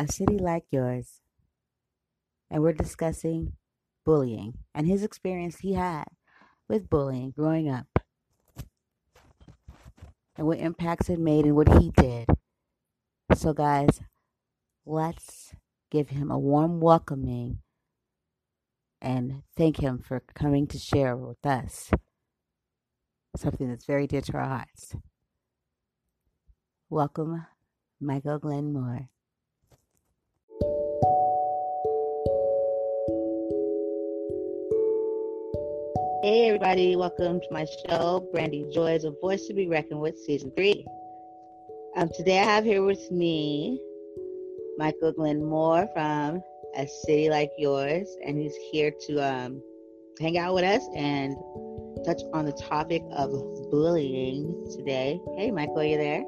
A City Like Yours, and we're discussing bullying and his experience he had with bullying growing up and what impacts it made and what he did. So, guys, let's give him a warm welcoming and thank him for coming to share with us something that's very dear to our hearts. Welcome, Michael Glenmore. Hey, everybody, welcome to my show, Brandy Joys, A Voice to Be Reckoned with, Season 3. Um, today I have here with me Michael Glenmore from A City Like Yours, and he's here to um, hang out with us and touch on the topic of bullying today. Hey, Michael, are you there?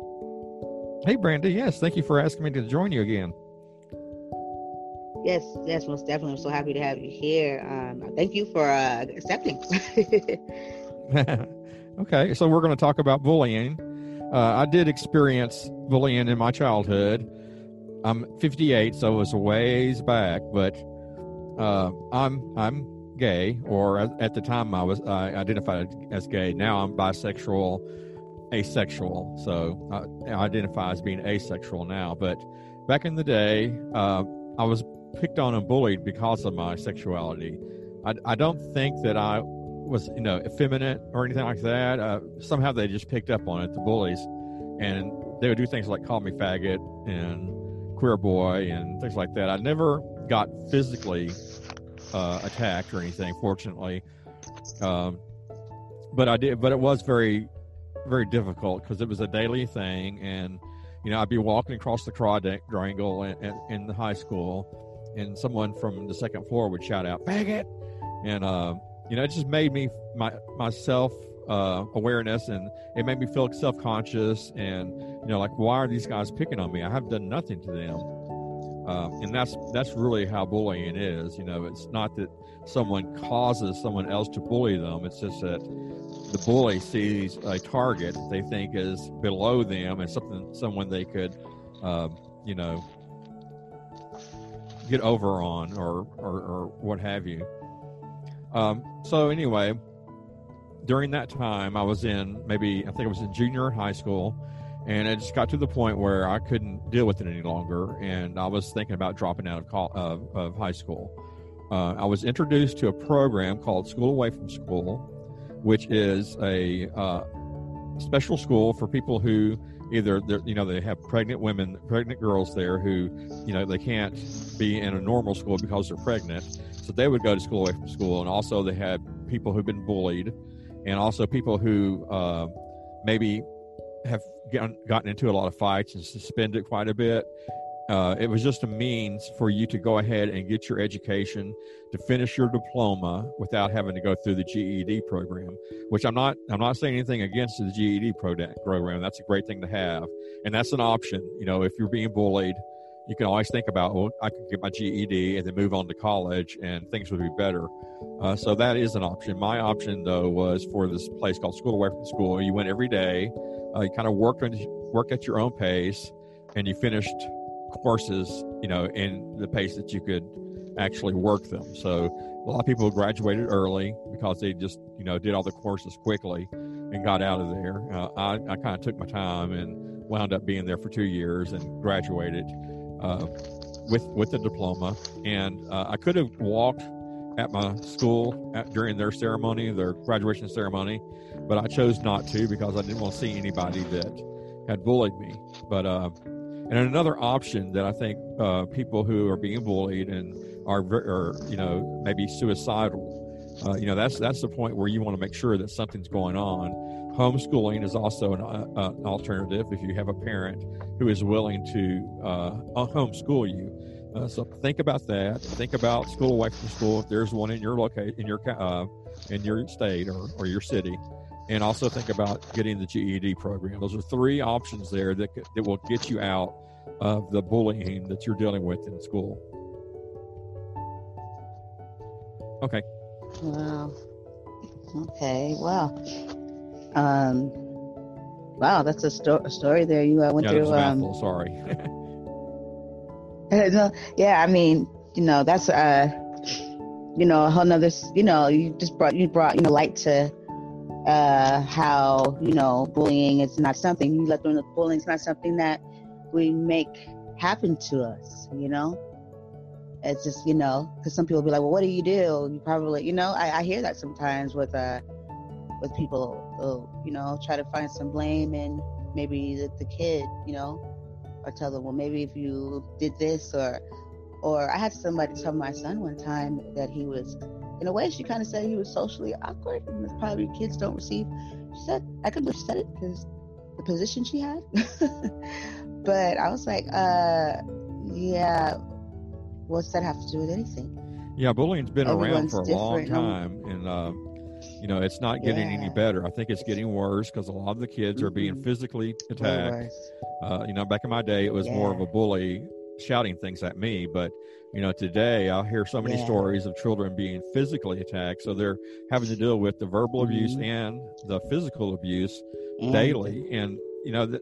Hey, Brandy. Yes, thank you for asking me to join you again. Yes, yes, most definitely. I'm so happy to have you here. Um, thank you for uh, accepting. okay, so we're going to talk about bullying. Uh, I did experience bullying in my childhood. I'm 58, so it was a ways back, but uh, I'm I'm gay, or at the time I was I identified as gay. Now I'm bisexual asexual. So I, I identify as being asexual now. But back in the day, uh, I was picked on and bullied because of my sexuality. I, I don't think that I was, you know, effeminate or anything like that. Uh, somehow they just picked up on it, the bullies, and they would do things like call me faggot and queer boy and things like that. I never got physically uh, attacked or anything, fortunately. Um, but I did, but it was very very difficult because it was a daily thing, and you know I'd be walking across the quadrangle in, in, in the high school, and someone from the second floor would shout out "faggot," and uh, you know it just made me my myself uh, awareness, and it made me feel self conscious, and you know like why are these guys picking on me? I have done nothing to them. Um, and that's that's really how bullying is. You know, it's not that someone causes someone else to bully them. It's just that the bully sees a target they think is below them and something someone they could um, you know get over on or or, or what have you. Um, so anyway during that time i was in maybe i think i was in junior high school and it just got to the point where i couldn't deal with it any longer and i was thinking about dropping out of, of, of high school. Uh, i was introduced to a program called school away from school which is a uh, special school for people who either they're, you know they have pregnant women pregnant girls there who you know they can't be in a normal school because they're pregnant. So they would go to school away from school and also they had people who've been bullied and also people who uh, maybe have gotten into a lot of fights and suspended quite a bit uh, it was just a means for you to go ahead and get your education to finish your diploma without having to go through the GED program. Which I'm not. I'm not saying anything against the GED program. That's a great thing to have, and that's an option. You know, if you're being bullied, you can always think about, well, I could get my GED and then move on to college, and things would be better. Uh, so that is an option. My option, though, was for this place called School Away from School. You went every day. Uh, you kind of worked work at your own pace, and you finished courses, you know, in the pace that you could actually work them. So a lot of people graduated early because they just, you know, did all the courses quickly and got out of there. Uh, I, I kind of took my time and wound up being there for two years and graduated uh, with with the diploma. And uh, I could have walked at my school at, during their ceremony, their graduation ceremony, but I chose not to because I didn't want to see anybody that had bullied me. But uh, and another option that I think uh, people who are being bullied and are, are you know, maybe suicidal, uh, you know, that's that's the point where you want to make sure that something's going on. Homeschooling is also an, uh, an alternative if you have a parent who is willing to uh, homeschool you. Uh, so think about that. Think about school away from school if there's one in your locate in your uh, in your state or, or your city, and also think about getting the GED program. Those are three options there that that will get you out of the bullying that you're dealing with in school. Okay. Wow. Okay. Wow. Um. Wow, that's a, sto- a story there. You uh, went yeah, through. Um, sorry. no, yeah, I mean, you know, that's uh, you know, a whole nother. You know, you just brought you brought you know light to uh how you know bullying is not something you let them know bullying is not something that we make happen to us. You know, it's just you know because some people be like, well, what do you do? You probably you know I, I hear that sometimes with uh with people who, you know try to find some blame and maybe the, the kid you know or tell them well maybe if you did this or or I had somebody tell my son one time that he was in a way she kind of said he was socially awkward and probably kids don't receive she said I could have said it because the position she had but I was like uh yeah what's that have to do with anything? Yeah, bullying's been Everyone's around for a long time, and uh, you know it's not getting yeah. any better. I think it's getting worse because a lot of the kids mm-hmm. are being mm-hmm. physically attacked. Uh, you know, back in my day, it was yeah. more of a bully shouting things at me, but you know, today I hear so many yeah. stories of children being physically attacked. So they're having to deal with the verbal mm-hmm. abuse and the physical abuse mm-hmm. daily, and you know,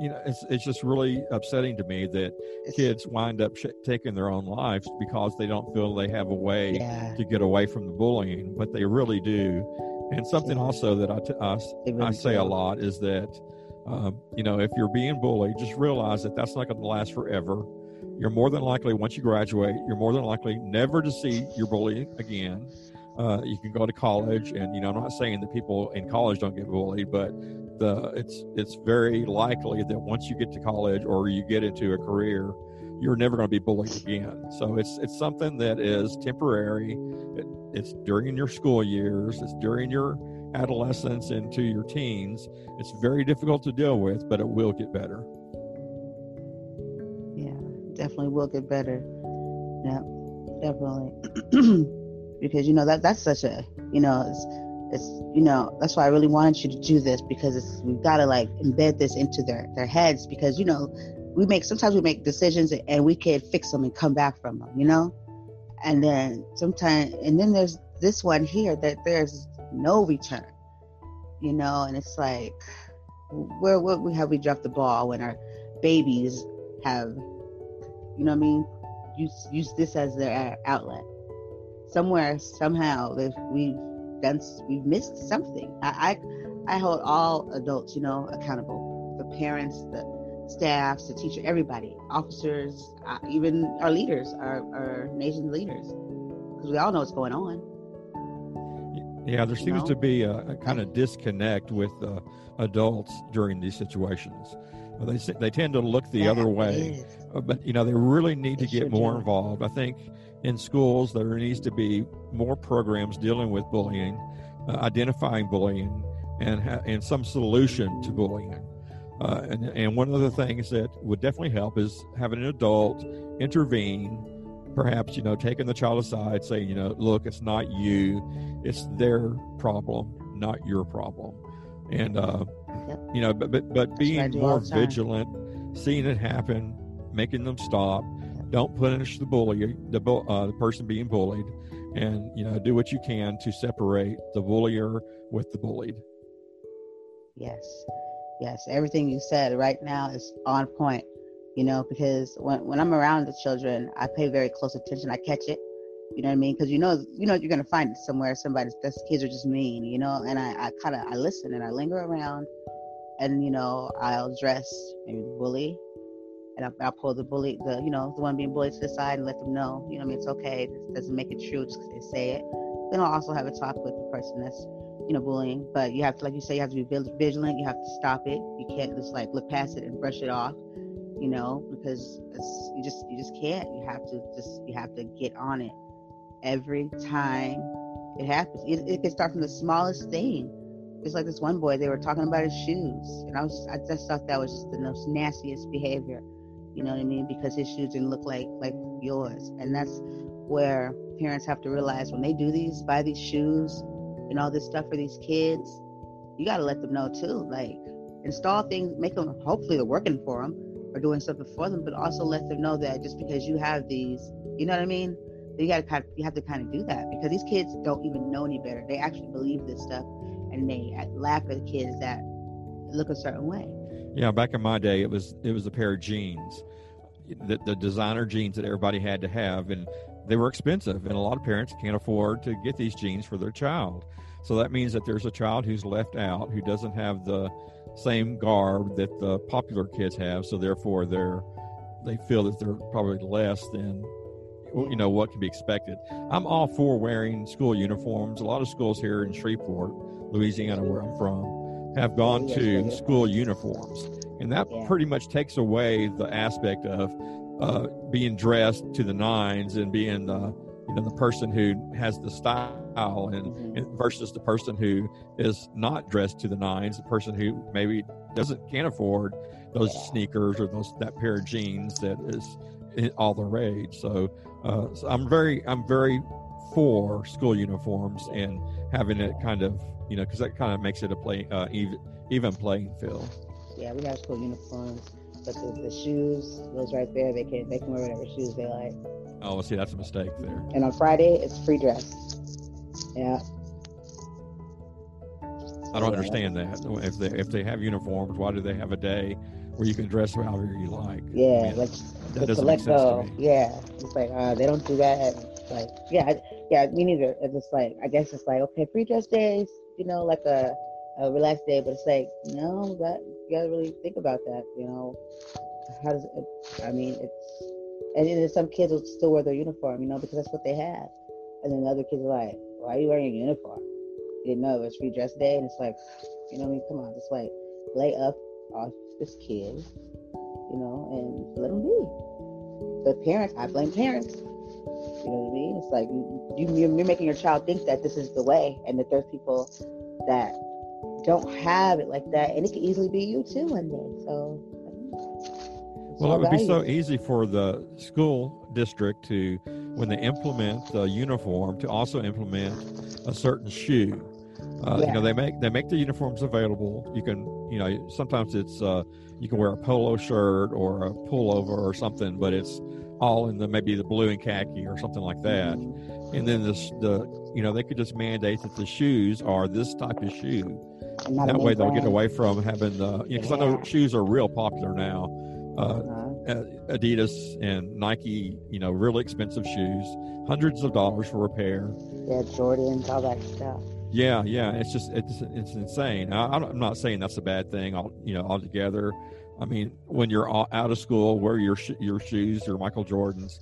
you know, it's it's just really upsetting to me that it's, kids wind up sh- taking their own lives because they don't feel they have a way yeah. to get away from the bullying, but they really do. And something yeah. also that I, t- I, really I say do. a lot is that, um, you know, if you're being bullied, just realize that that's not going to last forever. You're more than likely, once you graduate, you're more than likely never to see your bully again. Uh, you can go to college, and you know, I'm not saying that people in college don't get bullied, but the it's it's very likely that once you get to college or you get into a career, you're never going to be bullied again. So it's it's something that is temporary. It, it's during your school years. It's during your adolescence into your teens. It's very difficult to deal with, but it will get better. Yeah, definitely will get better. Yeah, definitely. because you know that that's such a you know it's you know that's why I really wanted you to do this because it's we've got to like embed this into their their heads because you know we make sometimes we make decisions and we can fix them and come back from them you know? And then sometimes and then there's this one here that there's no return you know? And it's like where where we have we dropped the ball when our babies have you know what I mean? Use use this as their outlet. Somewhere somehow if we done we've missed something. I, I I hold all adults, you know, accountable. The parents, the staffs, the teacher, everybody, officers, uh, even our leaders, our, our nation leaders, because we all know what's going on. Yeah, there seems know? to be a, a, kind of disconnect with uh, adults during these situations. They they tend to look the that other way, uh, but you know they really need to get more do. involved. I think in schools there needs to be more programs dealing with bullying, uh, identifying bullying, and ha- and some solution to bullying. Uh, and, and one of the things that would definitely help is having an adult intervene perhaps you know taking the child aside saying you know look it's not you it's their problem not your problem and uh yep. you know but but, but being more vigilant seeing it happen making them stop don't punish the bully, the, uh, the person being bullied, and you know do what you can to separate the bullier with the bullied. Yes, yes, everything you said right now is on point. You know, because when when I'm around the children, I pay very close attention. I catch it. You know what I mean? Because you know, you know, you're gonna find it somewhere. Somebody, those kids are just mean. You know, and I, I kind of I listen and I linger around, and you know, I'll address maybe the bully, and I'll, I'll, pull the bully, the you know, the one being bullied to the side and let them know, you know, I mean, it's okay. It doesn't make it true just they say it. Then I'll also have a talk with the person that's, you know, bullying. But you have to, like you say, you have to be vigilant. You have to stop it. You can't just like look past it and brush it off, you know, because you just you just can't. You have to just you have to get on it every time it happens. It, it can start from the smallest thing. It's like this one boy, they were talking about his shoes, and I was I just thought that was just the most nastiest behavior you know what I mean? Because his shoes didn't look like like yours. And that's where parents have to realize when they do these, buy these shoes and all this stuff for these kids, you got to let them know too. Like, install things, make them, hopefully, they're working for them or doing something for them, but also let them know that just because you have these, you know what I mean? You got to kind of, you have to kind of do that because these kids don't even know any better. They actually believe this stuff and they laugh at the kids that look a certain way. Yeah, back in my day, it was it was a pair of jeans, the, the designer jeans that everybody had to have, and they were expensive, and a lot of parents can't afford to get these jeans for their child. So that means that there's a child who's left out who doesn't have the same garb that the popular kids have, so therefore they're they feel that they're probably less than you know what can be expected. I'm all for wearing school uniforms. A lot of schools here in Shreveport, Louisiana, where I'm from, have gone to school uniforms. And that pretty much takes away the aspect of uh, being dressed to the nines and being the you know the person who has the style and, mm-hmm. and, versus the person who is not dressed to the nines, the person who maybe doesn't can't afford those sneakers or those that pair of jeans that is all the rage. So, uh, so I'm very I'm very for school uniforms and having it kind of you know because that kind of makes it a play uh, even even playing field. Yeah, we have school uniforms, but the, the shoes, those right there, they can they can wear whatever shoes they like. Oh, well, see, that's a mistake there. And on Friday, it's free dress. Yeah. I don't understand that. If they if they have uniforms, why do they have a day where you can dress however you like? Yeah, I mean, like that doesn't make sense go. to me. Yeah, it's like uh, they don't do that. Like, yeah, yeah, me neither. It's just like I guess it's like okay, free dress days, you know, like a, a relaxed day, but it's like no, that you gotta really think about that. You know, how does it? I mean, it's and then some kids will still wear their uniform, you know, because that's what they have, and then the other kids are like, why are you wearing a uniform? You know it was free dress day, and it's like, you know, I mean, come on, just like lay up off this kid, you know, and let them be. But parents, I blame parents you know what I mean? It's like you, you you're making your child think that this is the way, and that there's people that don't have it like that, and it could easily be you too one day. So. Well, it would be so easy for the school district to, when they implement the uniform, to also implement a certain shoe. Uh, yeah. You know, they make they make the uniforms available. You can, you know, sometimes it's uh, you can wear a polo shirt or a pullover or something, but it's all in the maybe the blue and khaki or something like that. And then this the you know they could just mandate that the shoes are this type of shoe. That way they'll get away from having the because you know, yeah. I know shoes are real popular now. Uh, uh-huh. Adidas and Nike, you know, really expensive shoes, hundreds of dollars for a pair. Yeah, Jordans, all that stuff. Yeah, yeah, it's just it's it's insane. I, am not saying that's a bad thing, all you know, altogether. I mean, when you're out of school, wear your sh- your shoes, your Michael Jordans,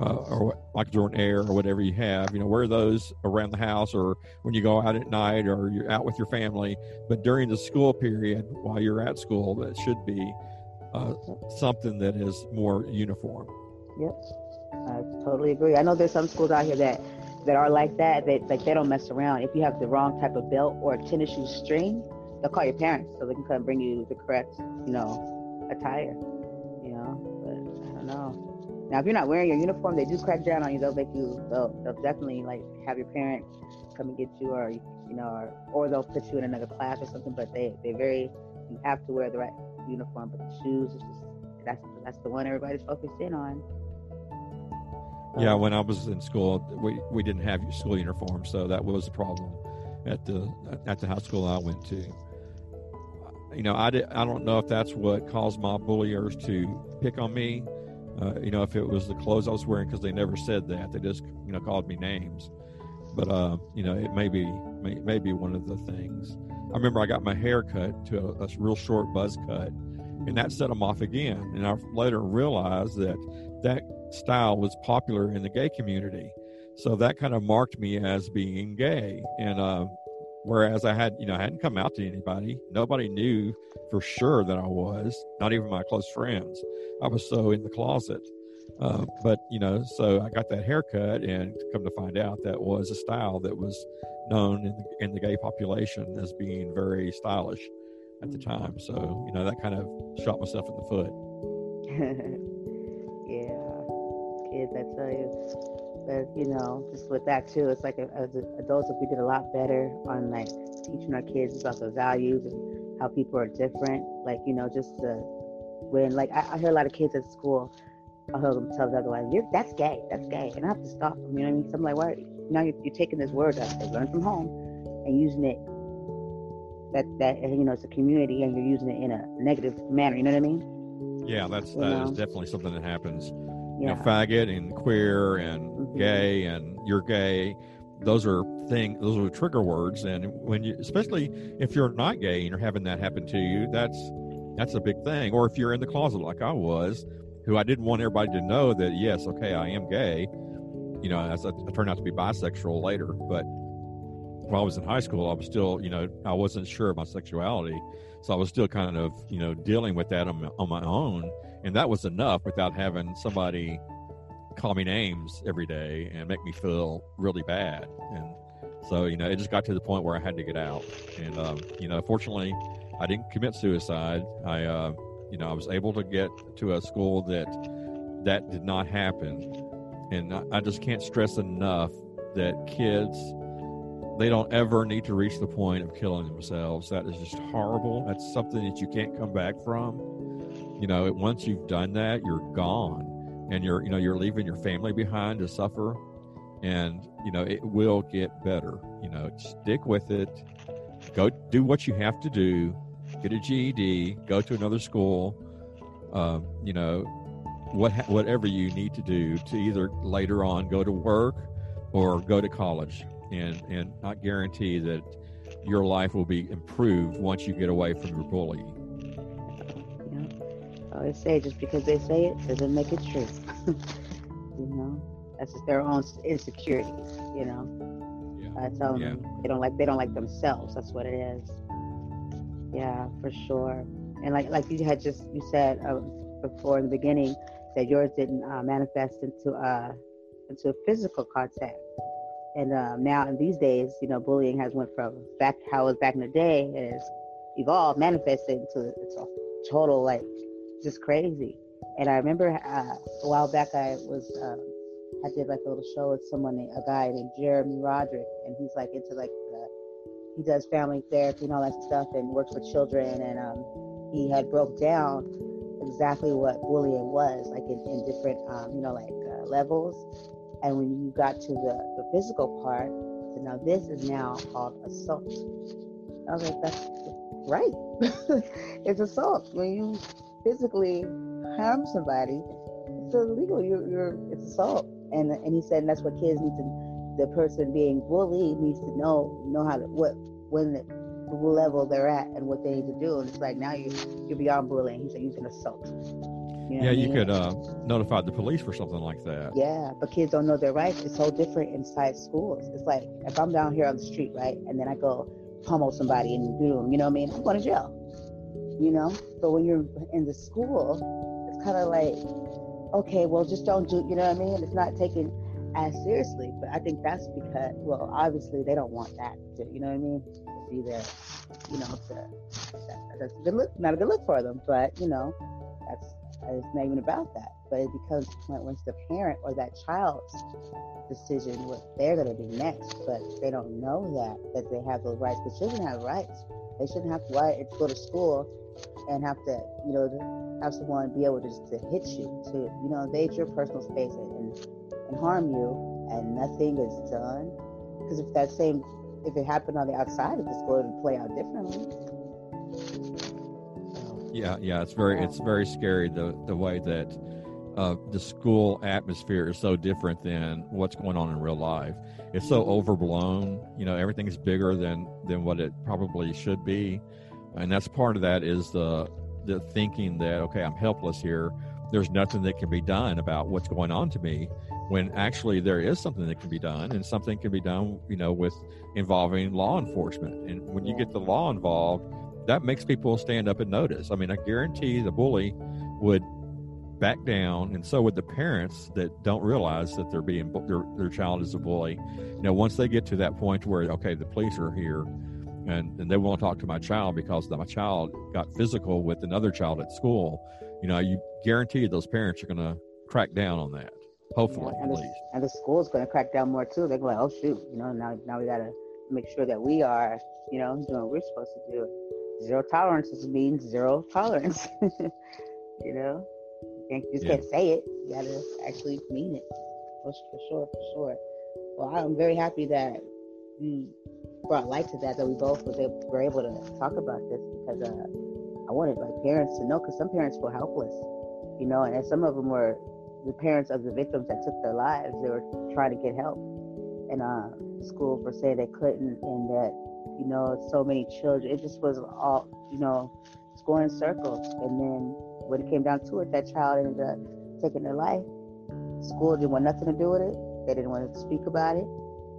uh, or Michael Jordan Air, or whatever you have. You know, wear those around the house, or when you go out at night, or you're out with your family. But during the school period, while you're at school, that should be uh, something that is more uniform. Yep, I totally agree. I know there's some schools out here that that are like that. That like they don't mess around. If you have the wrong type of belt or tennis shoe string, they'll call your parents so they can come bring you the correct, you know, attire, you know. But I don't know. Now, if you're not wearing your uniform, they do crack down on you. They'll make you. They'll, they'll definitely like have your parent come and get you, or you know, or, or they'll put you in another class or something. But they they very you have to wear the right uniform. But the shoes is just that's that's the one everybody's focused in on. Yeah, um, when I was in school, we, we didn't have school uniforms, so that was a problem at the at the high school I went to you know, I, did, I don't know if that's what caused my bulliers to pick on me. Uh, you know, if it was the clothes I was wearing, because they never said that. They just, you know, called me names. But, uh, you know, it may be, may, may be one of the things. I remember I got my hair cut to a, a real short buzz cut, and that set them off again. And I later realized that that style was popular in the gay community. So that kind of marked me as being gay. And, uh, Whereas I had, you know, I hadn't come out to anybody. Nobody knew for sure that I was, not even my close friends. I was so in the closet. Uh, but, you know, so I got that haircut and come to find out that was a style that was known in the, in the gay population as being very stylish at the time. So, you know, that kind of shot myself in the foot. yeah. kids, I tell you. But you know, just with that too, it's like uh, as adults, if we did a lot better on like teaching our kids about the values and how people are different, like you know, just when like I, I hear a lot of kids at school, I hear them tell the other one, "You're that's gay, that's gay," and I have to stop them. You know what I mean? So I'm like, why? Now you're, you're taking this word that they learned from home and using it that that you know it's a community and you're using it in a negative manner. You know what I mean? Yeah, that's that is definitely something that happens. Yeah. You know, faggot and queer and. Gay and you're gay. Those are thing. Those are trigger words, and when you, especially if you're not gay and you're having that happen to you, that's that's a big thing. Or if you're in the closet like I was, who I didn't want everybody to know that yes, okay, I am gay. You know, as I, I turned out to be bisexual later, but while I was in high school, I was still, you know, I wasn't sure of my sexuality, so I was still kind of, you know, dealing with that on my, on my own, and that was enough without having somebody call me names every day and make me feel really bad. And so, you know, it just got to the point where I had to get out. And, um, you know, fortunately, I didn't commit suicide. I, uh, you know, I was able to get to a school that that did not happen. And I, I just can't stress enough that kids, they don't ever need to reach the point of killing themselves. That is just horrible. That's something that you can't come back from. You know, once you've done that, you're gone and you're you know you're leaving your family behind to suffer and you know it will get better. You know stick with it. Go do what you have to do. Get a ged go to another school. Um, you know what whatever you need to do to either later on go to work or go to college. And and i guarantee that your life will be improved once you get away from your bully I always say just because they say it doesn't make it true. you know, that's just their own insecurities. You know, yeah I tell them Yeah. they don't like they don't like themselves. That's what it is. Yeah, for sure. And like like you had just you said uh, before in the beginning that yours didn't uh, manifest into uh into physical contact. And uh, now in these days, you know, bullying has went from back how it was back in the day and it's evolved, manifested into it's a total like just crazy. And I remember uh, a while back I was um, I did like a little show with someone, a guy named Jeremy Roderick, and he's like into like the, he does family therapy and all that stuff, and works with children. And um, he had broke down exactly what bullying was, like in, in different um, you know like uh, levels. And when you got to the, the physical part, so now this is now called assault. I was like, that's right. it's assault when you physically harm somebody. It's illegal. You're, you're it's assault. And and he said and that's what kids need to. The person being bullied needs to know know how to what when the, level they're at and what they need to do. And it's like now you you're beyond bullying. He said you can assault. You know yeah I you could uh, notify the police for something like that Yeah, but kids don't know their rights. It's so different inside schools. It's like if I'm down here on the street, right, and then I go pummel somebody and do them, you know what I mean? I'm going to jail. You know. But when you're in the school, it's kind of like, okay, well, just don't do. You know what I mean? It's not taken as seriously. But I think that's because, well, obviously they don't want that. To, you know what I mean? To be there, you know, to that, that's a good look, not a good look for them. But you know, that's it's not even about that. But it becomes when it's the parent or that child's decision what they're going to do next. But they don't know that that they have those rights. But children have rights. They shouldn't have to why go to school and have to you know have someone be able to just to hit you to you know invade your personal space and and, harm you and nothing is done. Because if that same if it happened on the outside of the school, it would play out differently. Yeah, yeah, it's very it's very scary the the way that uh, the school atmosphere is so different than what's going on in real life. It's so overblown. You know, everything's bigger than than what it probably should be, and that's part of that is the the thinking that okay, I'm helpless here. There's nothing that can be done about what's going on to me. When actually there is something that can be done, and something can be done, you know, with involving law enforcement. And when you get the law involved, that makes people stand up and notice. I mean, I guarantee the bully would back down, and so would the parents that don't realize that they're being their their child is a bully. You know, once they get to that point where okay, the police are here, and and they won't talk to my child because my child got physical with another child at school. You know, you guarantee those parents are going to crack down on that. Hopefully, at and, the, least. and the school's going to crack down more too. They're like, oh shoot, you know, now now we got to make sure that we are, you know, doing what we're supposed to do. Zero tolerance means zero tolerance. you know, you, can't, you just Yeah. can't say it. You got to actually mean it. For, for sure, for sure. Well, I'm very happy that you brought light to that. That we both was able, were able to talk about this because uh, I wanted my parents to know. Because some parents were helpless, you know, and some of them were the parents of the victims that took their lives. They were trying to get help, and uh, schools were saying they couldn't, and that you know, so many children. It just was all, you know, it's going in circles. And then when it came down to it, that child ended up taking their life. School didn't want nothing to do with it. They didn't want to speak about it.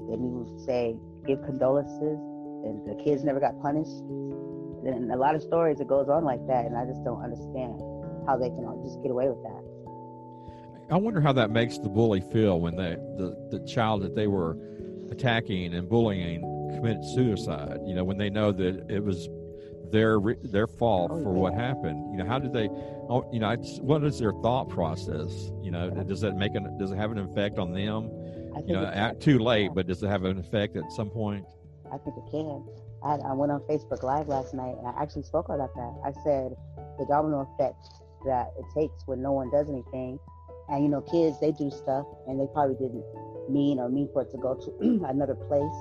They didn't even say give condolences, and the kids never got punished. And a lot of stories it goes on like that, and I just don't understand how they can all just get away with that. I wonder how that makes the bully feel when they, the the child that they were attacking and bullying committed suicide. You know, when they know that it was their their fault Oh, for what happened. You know, how did they? Oh, you know, it's, what is their thought process? You know, does that make an does it have an effect on them? I think You know, at, too late, but does it have an effect at some point? I think it can. I, I went on Facebook Live last night and I actually spoke about that. I said the domino effect that it takes when no one does anything. And, you know, kids, they do stuff and they probably didn't mean or mean for it to go to another place,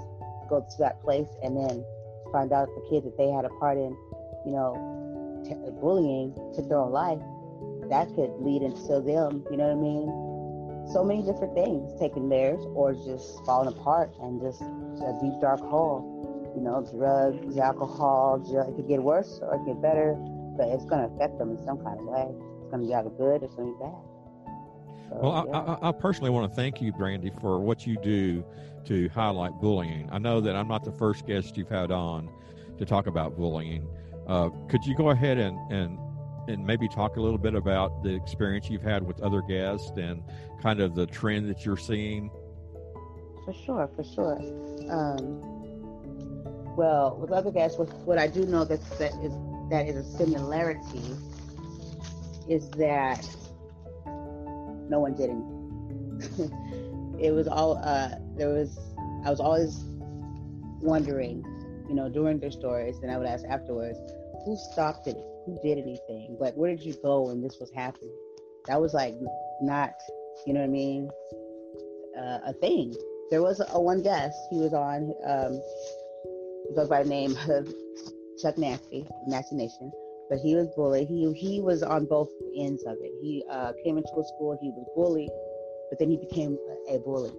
go to that place, and then find out the kid that they had a part in, you know, t- bullying took their own life. That could lead into them, you know what I mean? So many different things, taking theirs or just falling apart and just a deep dark hole. You know, drugs, alcohol, ju- it could get worse or it could get better, but it's going to affect them in some kind of way. It's going to be either good or it's going to be bad. So, Well, I. I, I personally want to thank you, Brandy, for what you do to highlight bullying. I know that I'm not the first guest you've had on to talk about bullying. Uh, could you go ahead and, and and maybe talk a little bit about the experience you've had with other guests and kind of the trend that you're seeing? For sure, for sure. Um, well, with other what, what I do know that that is that is a similarity is that no one did anything. it was all uh, there was. I was always wondering, you know, during their stories, and I would ask afterwards, who stopped it? Who did anything? Like, where did you go when this was happening? That was like not, you know what I mean, uh, a thing there was a, a one guest he was on um he goes by the name of chuck nasty nasty nation but he was bullied he he was on both ends of it he uh came into a school he was bullied but then he became a, bully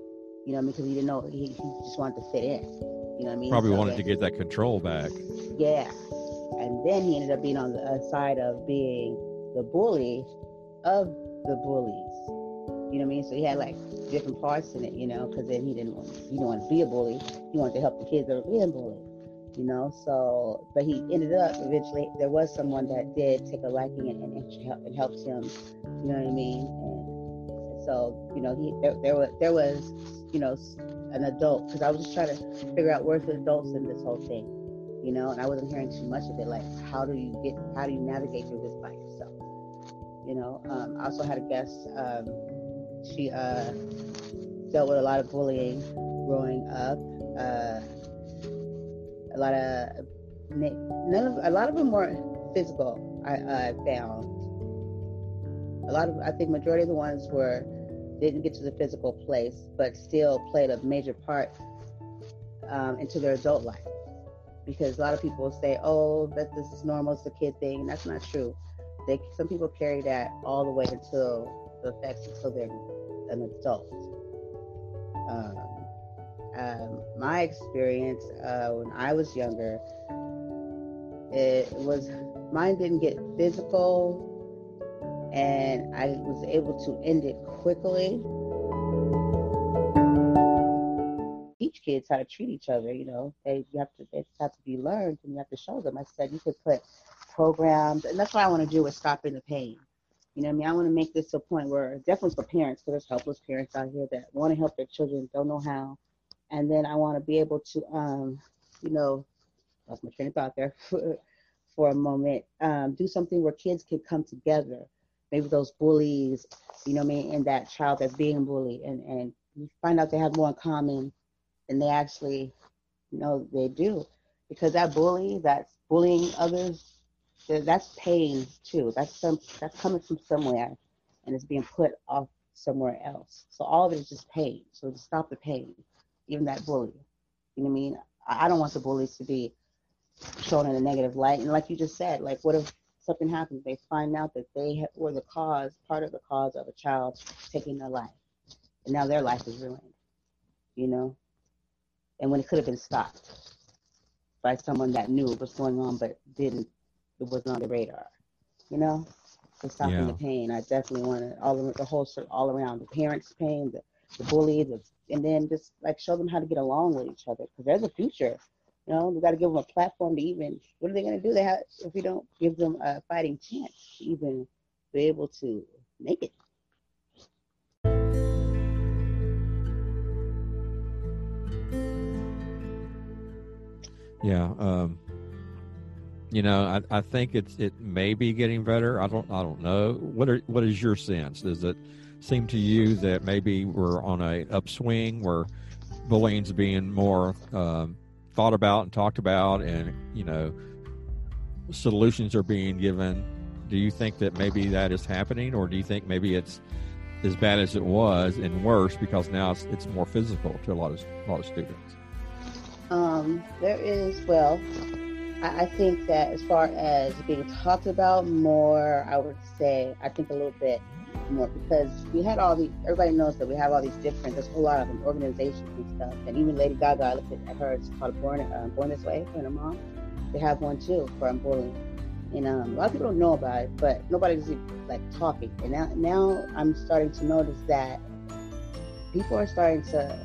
you know because he didn't know he, he just wanted to fit in you know what i mean Probably So wanted to get that control back. yeah. Then he ended up being on the uh, side of being the bully of the bullies. You know what I mean? So he had like different parts in it, you know, because then he didn't want, he didn't want to be a bully. He wanted to help the kids that were being bullied, you know. So, but he ended up eventually. There was someone that did take a liking and, and, and helped him. You know what I mean? And so, you know, he there, there was there was, you know, an adult because I was just trying to figure out where's the adults in this whole thing you know, and I wasn't hearing too much of it. Like, how do you get, how do you navigate through this by yourself? You know, um, I also had a guest. Um, she uh, dealt with a lot of bullying growing up. Uh, a lot of none of a lot of them were physical. I, found a lot of. I think majority of the ones were didn't get to the physical place, but still played a major part um, into their adult life because a lot of people say, "Oh, that this is normal, it's a kid thing." That's not true. They some people carry that all the way until the effects until they're an adult. Um, um, my experience uh, when I was younger, it was mine didn't get physical, and I was able to end it quickly. Kids how to treat each other. You know, they you have to they have to be learned, and you have to show them. I said you could put programs, and that's what I want to do is stopping the pain. You know, I mean, I want to make this a point where definitely for parents, because there's helpless parents out here that want to help their children, don't know how, and then I want to be able to, um, you know, lost my train of thought there for, for a moment. Um, do something where kids can come together. maybe those bullies, you know I mean, and that child that's being bullied, and and you find out they have more in common than they actually, know, they do, because that bully, that's bullying others, that's pain too. That's some that's coming from somewhere, and it's being put off somewhere else. So all of it is just pain. So to stop the pain, even that bully, you know what I mean. I don't want the bullies to be shown in a negative light. And like you just said, like what if something happens? They find out that they were the cause, part of the cause of a child taking their life, and now their life is ruined. You know, and when it could have been stopped by someone that knew what was going on but didn't, it wasn't on the radar. You know, so stopping Yeah. the pain. I definitely want it all the whole all around the parents' pain, the, the bully, the, and then just like show them how to get along with each other because there's a future. You know, we got to give them a platform to even. What are they going to do? They have if we don't give them a fighting chance to even be able to make it. Yeah. Um, you know, I, I think it's it may be getting better. I don't I don't know. What are what is your sense? Does it seem to you that maybe we're on a upswing where bullying's being more um, thought about and talked about, and you know, solutions are being given? Do you think that maybe that is happening, or do you think maybe it's as bad as it was and worse because now it's, it's more physical to a lot of a lot of students? Um, there is, well, I, I think that as far as being talked about more, I would say, I think a little bit more because we had all these, everybody knows that we have all these different, there's a whole lot of them, organizations and stuff. And even Lady Gaga, I looked at, her, it's called Born, uh, Born This Way, for her mom. They have one too for bullying. And um, a lot of people don't know about it, but nobody's like talking. And now, now I'm starting to notice that people are starting to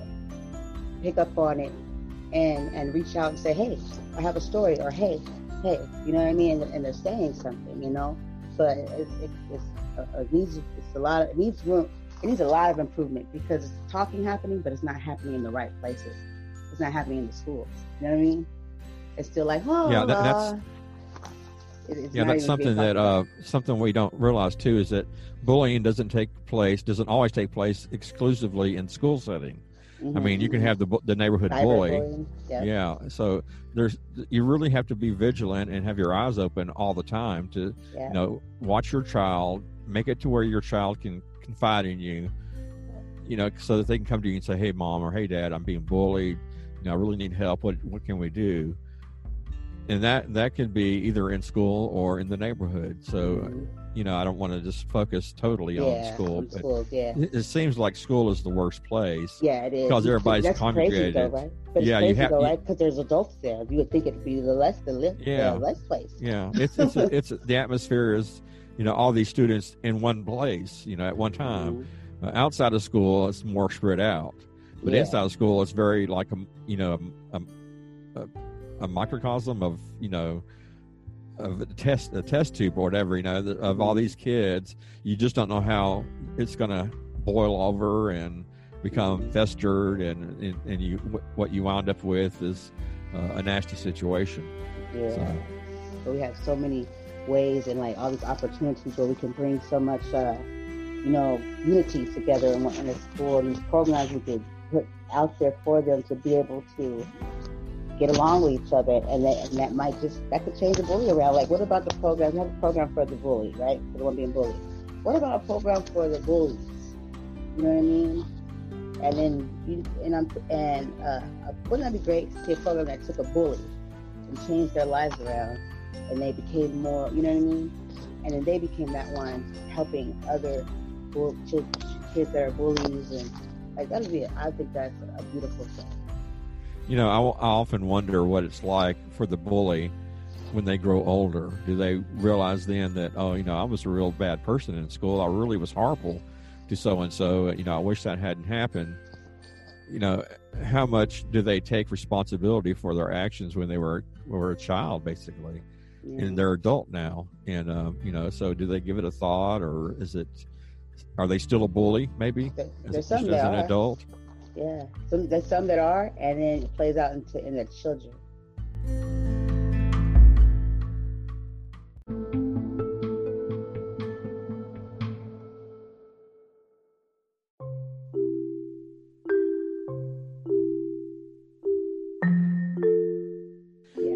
pick up on it and and reach out and say, hey, I have a story, or hey, hey, you know what I mean? And, and they're saying something, you know. But it, it, it's uh, it needs it's a lot. Of, it needs room. It needs a lot of improvement because it's talking happening, but it's not happening in the right places. It's not happening in the schools. You know what I mean? It's still like, oh, Yeah, that- that's- uh, it's yeah that's something that uh, something we don't realize too is that bullying doesn't take place doesn't always take place exclusively in school setting about. i mean you can Mhm. have the the neighborhood Cyberbullying, bully Yeah. yeah so there's you really have to be vigilant and have your eyes open all the time to you know watch your child make it to where your child can confide in you you know so that they can come to you and say hey mom or hey dad i'm being bullied you know i really need help what what can we do and that that could be either in school or in the neighborhood so Mhm. you know i don't want to just focus totally yeah, on school on but schools, yeah. it, it seems like school is the worst place Yeah, it is. Because everybody's that's Crazy though, right? But Yeah, you have- though, right? Because there's adults there. You would think it'd be the less the less, Yeah. the less place. yeah it's it's a, it's a, the atmosphere is you know all these students in one place you know at one time Mhm. Uh, outside of school, it's more spread out, but Yeah. inside of school, it's very like a you know a, a, a microcosm of you know of a test a test tube or whatever you know the- of all these kids. You just don't know how it's going to boil over and become festered, and and, and you what you wound up with is uh, a nasty situation. Yeah. So- So we have so many ways and like all these opportunities where we can bring so much, uh, you know, unity together in, one- in a school and these programs we could put out there for them to be able to get along with each other and that, and that might just that could change the bully around. Like what about the program? We have a program for the bully, right? For the one being bullied. What about a program for the bullies? You know what I mean? And then you and I'm and uh, wouldn't that be great to see a program that took a bully and changed their lives around and they became more, you know what I mean? And then they became that one helping other bull, kids, that are bullies and like that'd be, I think that's a beautiful thing. You know, I, I often wonder what it's like for the bully when they grow older. Do they realize then that, oh, you know, I was a real bad person in school. I really was horrible to so and so. You know, I wish that hadn't happened. You know, how much do they take responsibility for their actions when they were were a child, basically, Yeah. and they're adult now? And um, you know, so do they give it a thought, or is it? Are they still a bully? Maybe as, as an adult. Yeah. so there's some that are, and then it plays out into in the children.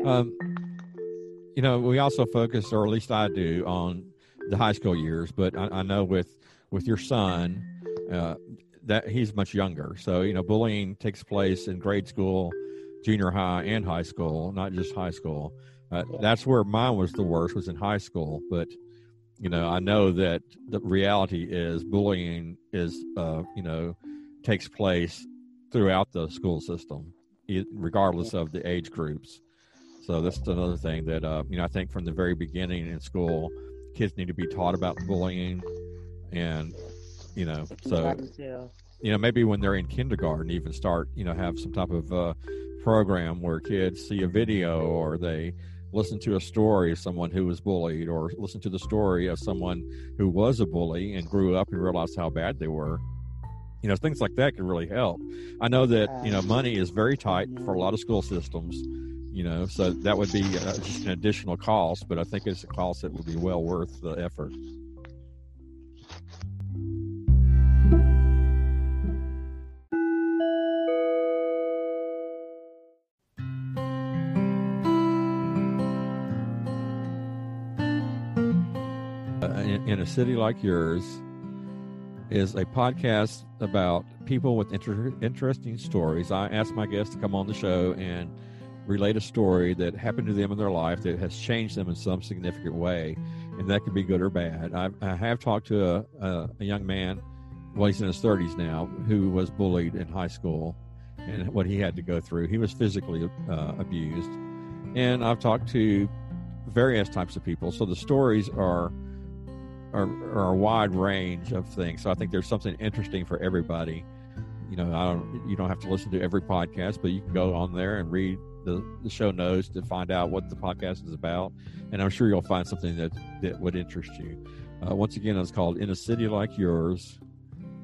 Um, you know, we also focus, or at least I do, on the high school years. But I, I know with with your son, uh, that he's much younger. So you know, bullying takes place in grade school, junior high, and high school, not just high school. Uh, that's where mine was the worst was in high school. But you know, I know that the reality is bullying is uh, you know takes place throughout the school system, regardless of the age groups. So that's another thing that uh, you know I think from the very beginning in school, kids need to be taught about bullying, and you know so you know maybe when they're in kindergarten even start you know have some type of uh, program where kids see a video or they listen to a story of someone who was bullied or listen to the story of someone who was a bully and grew up and realized how bad they were. You know things like that can really help. I know that you know money is very tight for a lot of school systems you know so that would be uh, just an additional cost but i think it's a cost that would be well worth the effort a city like yours is a podcast about people with inter- interesting stories. I ask my guests to come on the show and relate a story that happened to them in their life that has changed them in some significant way, and that could be good or bad. I, I have talked to a, a, a, young man, well, he's in his 30s now, who was bullied in high school and what he had to go through. He was physically uh, abused. And I've talked to various types of people. So the stories are are, are a wide range of things. So I think there's something interesting for everybody. You know, I don't you don't have to listen to every podcast, but you can go on there and read the, the show notes to find out what the podcast is about, and I'm sure you'll find something that that would interest you. Uh, once again, it's called "In a City Like Yours,"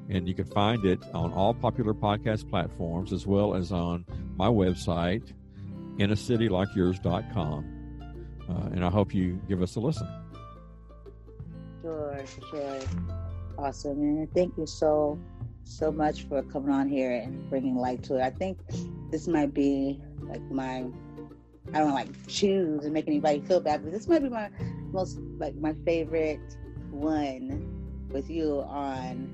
and you can find it on all popular podcast platforms as well as on my website, inacityLikeYours.com. Uh, and I hope you give us a listen. Sure, sure. Awesome. And thank you so, so much for coming on here and bringing light to it. I think this might be like my, I don't like choose and make anybody feel bad, but this might be my most, like my favorite one with you on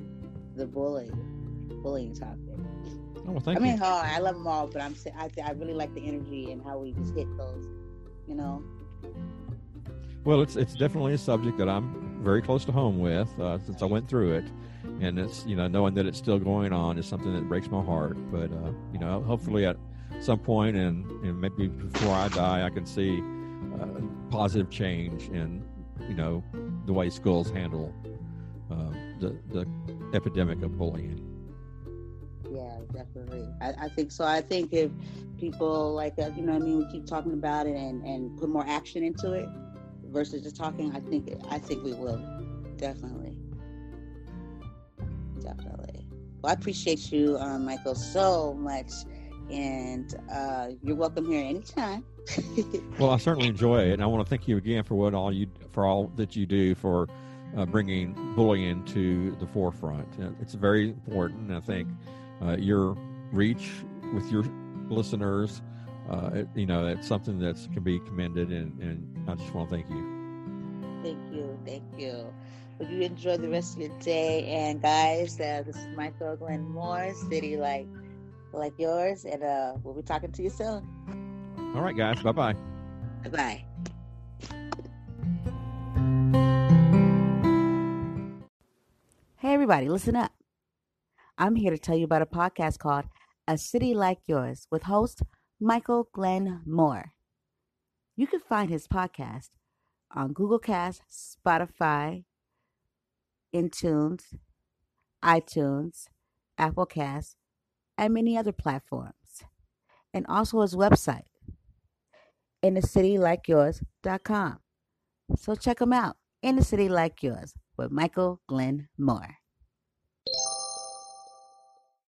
the bullying, bullying topic. Oh, well, thank you. I mean, you. oh, I love them all, but I'm I, I really like the energy and how we just hit those, you know. Well, it's it's definitely a subject that I'm very close to home with uh, since I went through it, and it's you know knowing that it's still going on is something that breaks my heart. But uh, you know, hopefully at some point, and, and maybe before I die, I can see uh, positive change in you know the way schools handle uh, the the epidemic of bullying. Yeah, definitely. I, I, think so. I think if people like that, you know, I mean, we keep talking about it and and put more action into it versus just talking, I think I think we will definitely, definitely. Well, I appreciate you, um, Michael, so much, and uh, you're welcome here anytime. well, I certainly enjoy it, and I want to thank you again for what all you for all that you do for uh, bringing bullying to the forefront. It's very important. I think uh, your reach with your listeners uh, it, you know, it's something that can be commended, and, and I just want to thank you. Thank you, thank you. Would you enjoy the rest of your day? And guys, uh, this is Michael Glenmore, city like like yours, and uh, we'll be talking to you soon. All right, guys. Bye bye. Bye bye. Hey, everybody, listen up. I'm here to tell you about a podcast called A City Like Yours with host Michael Glenmore. You can find his podcast on Google Cast, Spotify, Intunes, iTunes, Apple Cast, and many other platforms. And also his website, in a city like yours.com. So check him out, In a City Like Yours with Michael Glenmore.